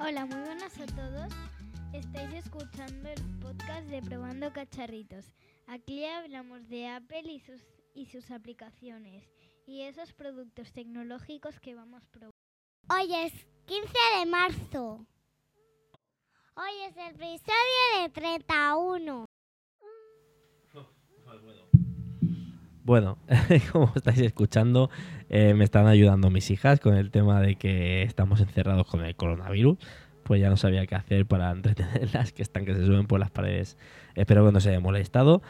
Hola, muy buenas a todos. Estáis escuchando el podcast de Probando Cacharritos. Aquí hablamos de Apple y sus, y sus aplicaciones y esos productos tecnológicos que vamos probando. Hoy es 15 de marzo. Hoy es el episodio de 31. Bueno, como estáis escuchando, eh, me están ayudando mis hijas con el tema de que estamos encerrados con el coronavirus. Pues ya no sabía qué hacer para entretenerlas, que están que se suben por las paredes. Espero que no se haya molestado.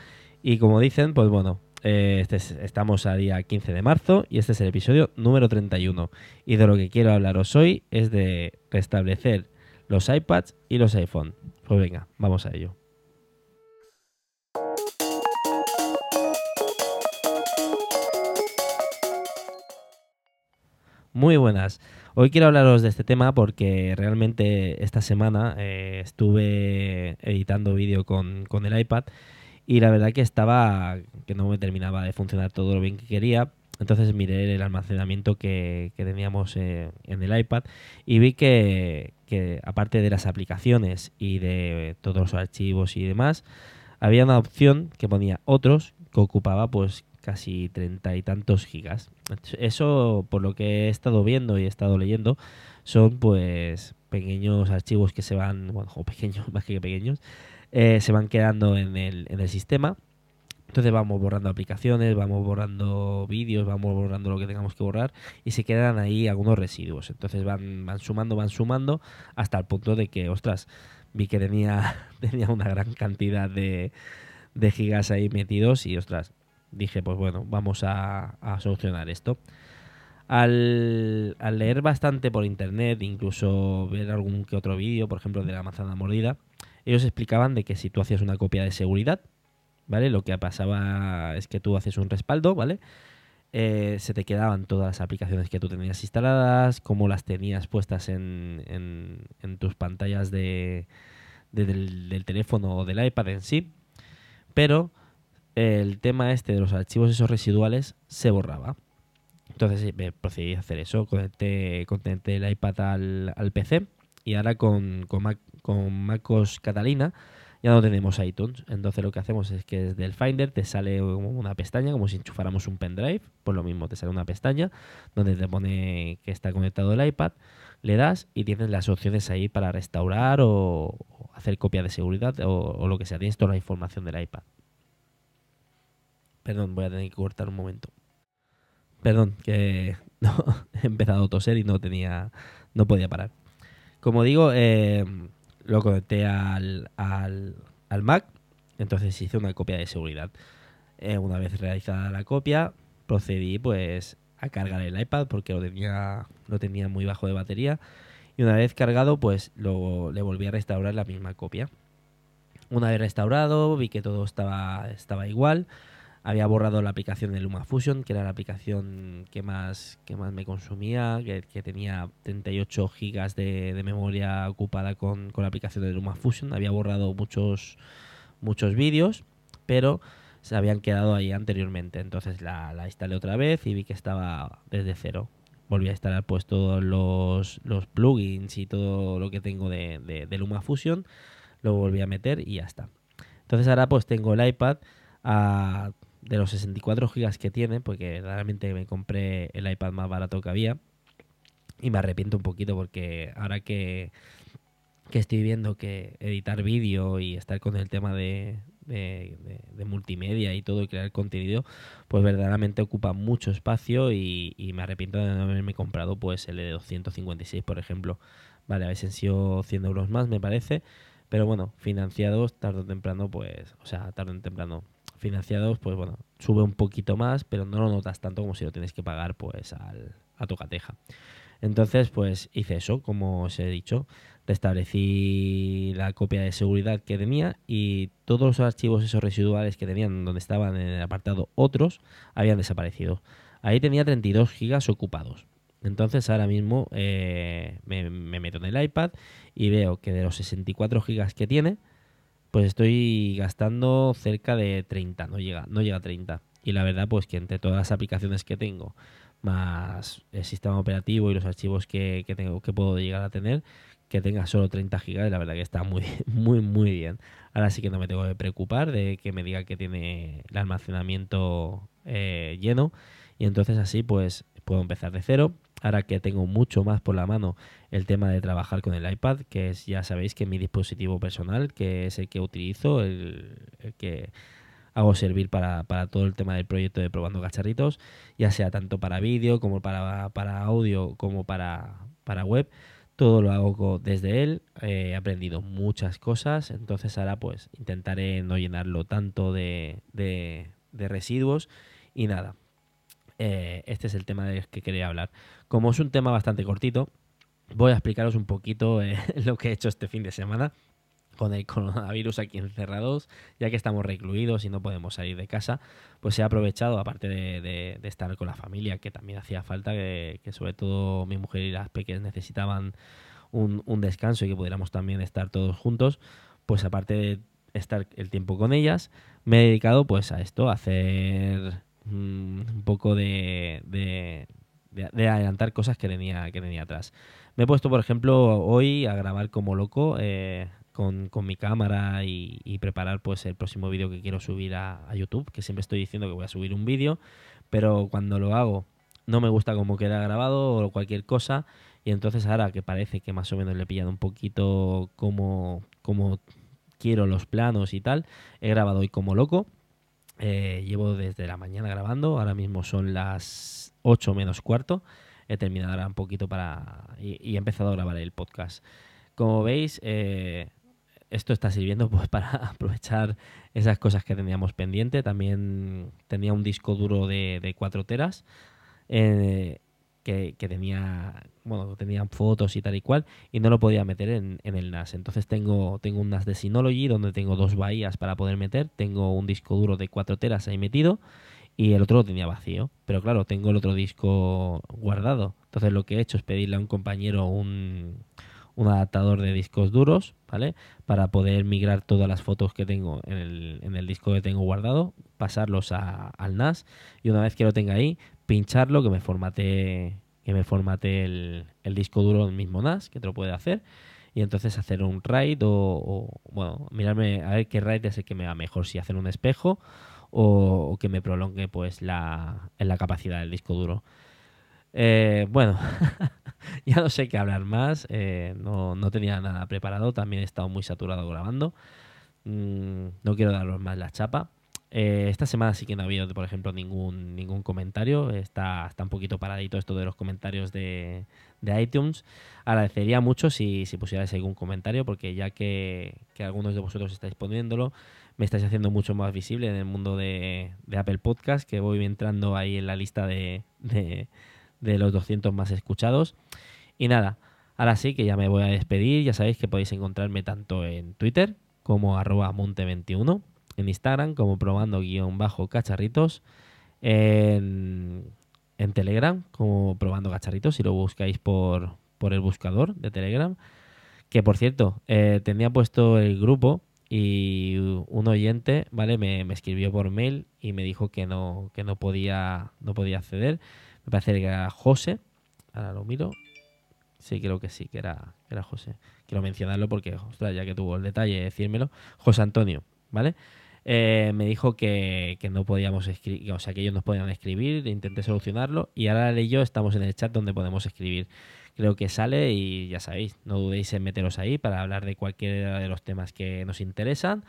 Y como dicen, pues bueno, eh, este es- estamos a día 15 de marzo y este es el episodio número 31. Y de lo que quiero hablaros hoy es de restablecer los iPads y los iPhone. Pues venga, vamos a ello. Muy buenas. Hoy quiero hablaros de este tema porque realmente esta semana eh, estuve editando vídeo con, con el iPad y la verdad que estaba que no me terminaba de funcionar todo lo bien que quería. Entonces miré el almacenamiento que, que teníamos eh, en el iPad y vi que, que aparte de las aplicaciones y de todos los archivos y demás, había una opción que ponía otros que ocupaba pues casi treinta y tantos gigas. Eso, por lo que he estado viendo y he estado leyendo, son pues pequeños archivos que se van, bueno, pequeños, más que pequeños, eh, se van quedando en el, en el sistema. Entonces vamos borrando aplicaciones, vamos borrando vídeos, vamos borrando lo que tengamos que borrar y se quedan ahí algunos residuos. Entonces van, van sumando, van sumando hasta el punto de que, ostras, vi que tenía, tenía una gran cantidad de, de gigas ahí metidos y, ostras, dije, pues bueno, vamos a, solucionar esto. Al, leer bastante por internet, incluso ver algún que otro vídeo, por ejemplo, de la manzana mordida, ellos explicaban de que si tú hacías una copia de seguridad, ¿vale? Lo que pasaba es que tú haces un respaldo, ¿vale? Eh, se te quedaban todas las aplicaciones que tú tenías instaladas, cómo las tenías puestas en, en- tus pantallas de, de- del, del teléfono o del iPad en sí, pero el tema este de los archivos esos residuales se borraba. Entonces sí, me procedí a hacer eso, conecté, conecté el iPad al, al PC y ahora con, con, Mac, con MacOS Catalina ya no tenemos iTunes. Entonces lo que hacemos es que desde el Finder te sale una pestaña, como si enchufáramos un pendrive, pues lo mismo, te sale una pestaña donde te pone que está conectado el iPad, le das y tienes las opciones ahí para restaurar o, o hacer copia de seguridad o, o lo que sea, tienes toda la información del iPad. Perdón, voy a tener que cortar un momento. Perdón, que no, he empezado a toser y no tenía, no podía parar. Como digo, eh, lo conecté al, al, al Mac, entonces hice una copia de seguridad. Eh, una vez realizada la copia, procedí pues a cargar el iPad porque lo tenía, lo tenía muy bajo de batería. Y una vez cargado, pues lo, le volví a restaurar la misma copia. Una vez restaurado, vi que todo estaba, estaba igual. Había borrado la aplicación de LumaFusion, que era la aplicación que más, que más me consumía, que, que tenía 38 gigas de, memoria ocupada con, con la aplicación de LumaFusion. Había borrado muchos, muchos vídeos, pero se habían quedado ahí anteriormente. Entonces la, la instalé otra vez y vi que estaba desde cero. Volví a instalar pues todos los, los plugins y todo lo que tengo de, de, de LumaFusion. Lo volví a meter y ya está. Entonces ahora pues tengo el iPad a de los 64 gigas que tiene, porque realmente me compré el iPad más barato que había. Y me arrepiento un poquito porque ahora que, que estoy viendo que editar vídeo y estar con el tema de, de, de- multimedia y todo crear contenido, pues verdaderamente ocupa mucho espacio y, y me arrepiento de no haberme comprado pues el de 256, por ejemplo. Vale, han sido 100 euros más, me parece. Pero bueno, financiados tarde o temprano, pues, o sea, tarde o temprano, financiados, pues bueno, sube un poquito más, pero no lo notas tanto como si lo tienes que pagar, pues, al, a tu cateja. Entonces, pues hice eso, como os he dicho, restablecí la copia de seguridad que tenía y todos los archivos esos residuales que tenían donde estaban en el apartado otros habían desaparecido. Ahí tenía 32 gigas ocupados. Entonces ahora mismo eh, me, me meto en el iPad y veo que de los 64 gigas que tiene, pues estoy gastando cerca de 30, no llega, no llega a 30. y la verdad pues que entre todas las aplicaciones que tengo más el sistema operativo y los archivos que, que tengo que puedo llegar a tener que tenga solo 30 gigas la verdad que está muy muy muy bien. Ahora sí que no me tengo que preocupar de que me diga que tiene el almacenamiento eh, lleno. Y entonces así pues puedo empezar de cero ahora que tengo mucho más por la mano el tema de trabajar con el iPad, que es, ya sabéis que mi dispositivo personal, que es el que utilizo, el, que hago servir para, todo el tema del proyecto de probando cacharritos, ya sea tanto para vídeo como para, audio como para, para web. Todo lo hago desde él, he aprendido muchas cosas, entonces ahora pues intentaré no llenarlo tanto de, de residuos y nada, eh, este es el tema del que quería hablar. Como es un tema bastante cortito, voy a explicaros un poquito eh, lo que he hecho este fin de semana con el coronavirus aquí encerrados, ya que estamos recluidos y no podemos salir de casa, pues he aprovechado, aparte de, estar con la familia, que también hacía falta, que, sobre todo mi mujer y las pequeñas necesitaban un, un, descanso y que pudiéramos también estar todos juntos, pues aparte de estar el tiempo con ellas, me he dedicado pues a esto, a hacer Mm, un poco de, de, adelantar cosas que tenía, que tenía atrás. Me he puesto, por ejemplo, hoy a grabar como loco eh, con, mi cámara y, preparar pues el próximo vídeo que quiero subir a, YouTube, que siempre estoy diciendo que voy a subir un vídeo, pero cuando lo hago no me gusta cómo queda grabado o cualquier cosa, y entonces ahora que parece que más o menos le he pillado un poquito como, como quiero los planos y tal, he grabado hoy como loco eh, llevo desde la mañana grabando, ahora mismo son las 8 menos cuarto. He terminado ahora un poquito para. y, he empezado a grabar el podcast. Como veis, eh, esto está sirviendo pues para aprovechar esas cosas que teníamos pendiente. También tenía un disco duro de, de 4 teras. Eh, que, tenía bueno tenían fotos y tal y cual y no lo podía meter en, el NAS. Entonces tengo tengo un NAS de Synology donde tengo dos bahías para poder meter. Tengo un disco duro de 4 teras ahí metido y el otro lo tenía vacío. Pero claro tengo el otro disco guardado. Entonces lo que he hecho es pedirle a un compañero un, un adaptador de discos duros vale para poder migrar todas las fotos que tengo en el, en el disco que tengo guardado pasarlos a, al NAS y una vez que lo tenga ahí pincharlo, que me formate, que me formate el, disco duro del mismo NAS, que te lo puede hacer, y entonces hacer un RAID o, bueno, mirarme a ver qué RAID es el que me va mejor, si hacer un espejo o, que me prolongue pues la, en la capacidad del disco duro. Eh, bueno, ya no sé qué hablar más, eh, no, no, tenía nada preparado, también he estado muy saturado grabando, mm, no quiero daros más la chapa. Eh, esta semana sí que no ha habido, por ejemplo, ningún, ningún comentario. Está, está un poquito paradito esto de los comentarios de, iTunes. Agradecería mucho si, si pusierais algún comentario, porque ya que, algunos de vosotros estáis poniéndolo, me estáis haciendo mucho más visible en el mundo de, Apple Podcast, que voy entrando ahí en la lista de, de, de los 200 más escuchados. Y nada, ahora sí que ya me voy a despedir. Ya sabéis que podéis encontrarme tanto en Twitter como arroba monte21 en Instagram como probando guion bajo cacharritos, en, en, Telegram como probando cacharritos, si lo buscáis por, por el buscador de Telegram. Que por cierto, eh, tenía puesto el grupo y un oyente, ¿vale? Me, escribió por mail y me dijo que no, que no podía, no podía acceder. Me parece que era José. Ahora lo miro. Sí, creo que sí, que era, que era José. Quiero mencionarlo porque, ostras, ya que tuvo el detalle de decírmelo. José Antonio, ¿vale? Eh, me dijo que, no podíamos escribir, o sea, que ellos nos podían escribir, intenté solucionarlo y ahora y yo estamos en el chat donde podemos escribir. Creo que sale y ya sabéis, no dudéis en meteros ahí para hablar de cualquiera de los temas que nos interesan.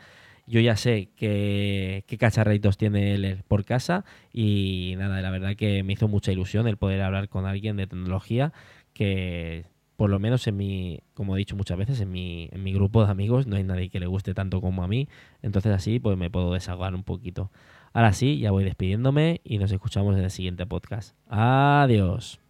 Yo ya sé qué, qué cacharritos tiene él por casa y nada, la verdad que me hizo mucha ilusión el poder hablar con alguien de tecnología que por lo menos en mi, como he dicho muchas veces, en mi, en mi grupo de amigos no hay nadie que le guste tanto como a mí. Entonces así pues me puedo desahogar un poquito. Ahora sí, ya voy despidiéndome y nos escuchamos en el siguiente podcast. Adiós.